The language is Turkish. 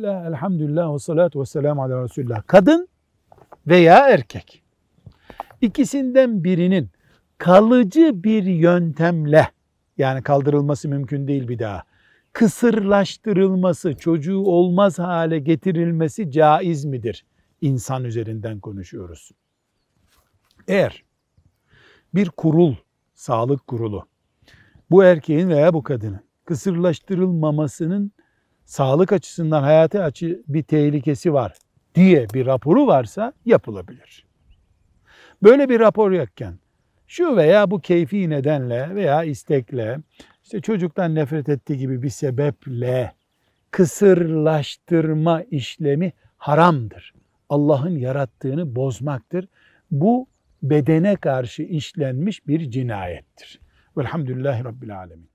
Bismillah, elhamdülillah ve salatu ve selamu ala Resulullah. Kadın veya erkek. İkisinden birinin kalıcı bir yöntemle yani kaldırılması mümkün değil bir daha. Kısırlaştırılması, çocuğu olmaz hale getirilmesi caiz midir? İnsan üzerinden konuşuyoruz. Eğer bir kurul, sağlık kurulu bu erkeğin veya bu kadının kısırlaştırılmamasının sağlık açısından hayati açı bir tehlikesi var diye bir raporu varsa yapılabilir. Böyle bir rapor yokken şu veya bu keyfi nedenle veya istekle işte çocuktan nefret ettiği gibi bir sebeple kısırlaştırma işlemi haramdır. Allah'ın yarattığını bozmaktır. Bu bedene karşı işlenmiş bir cinayettir. Velhamdülillahi Rabbil Alemin.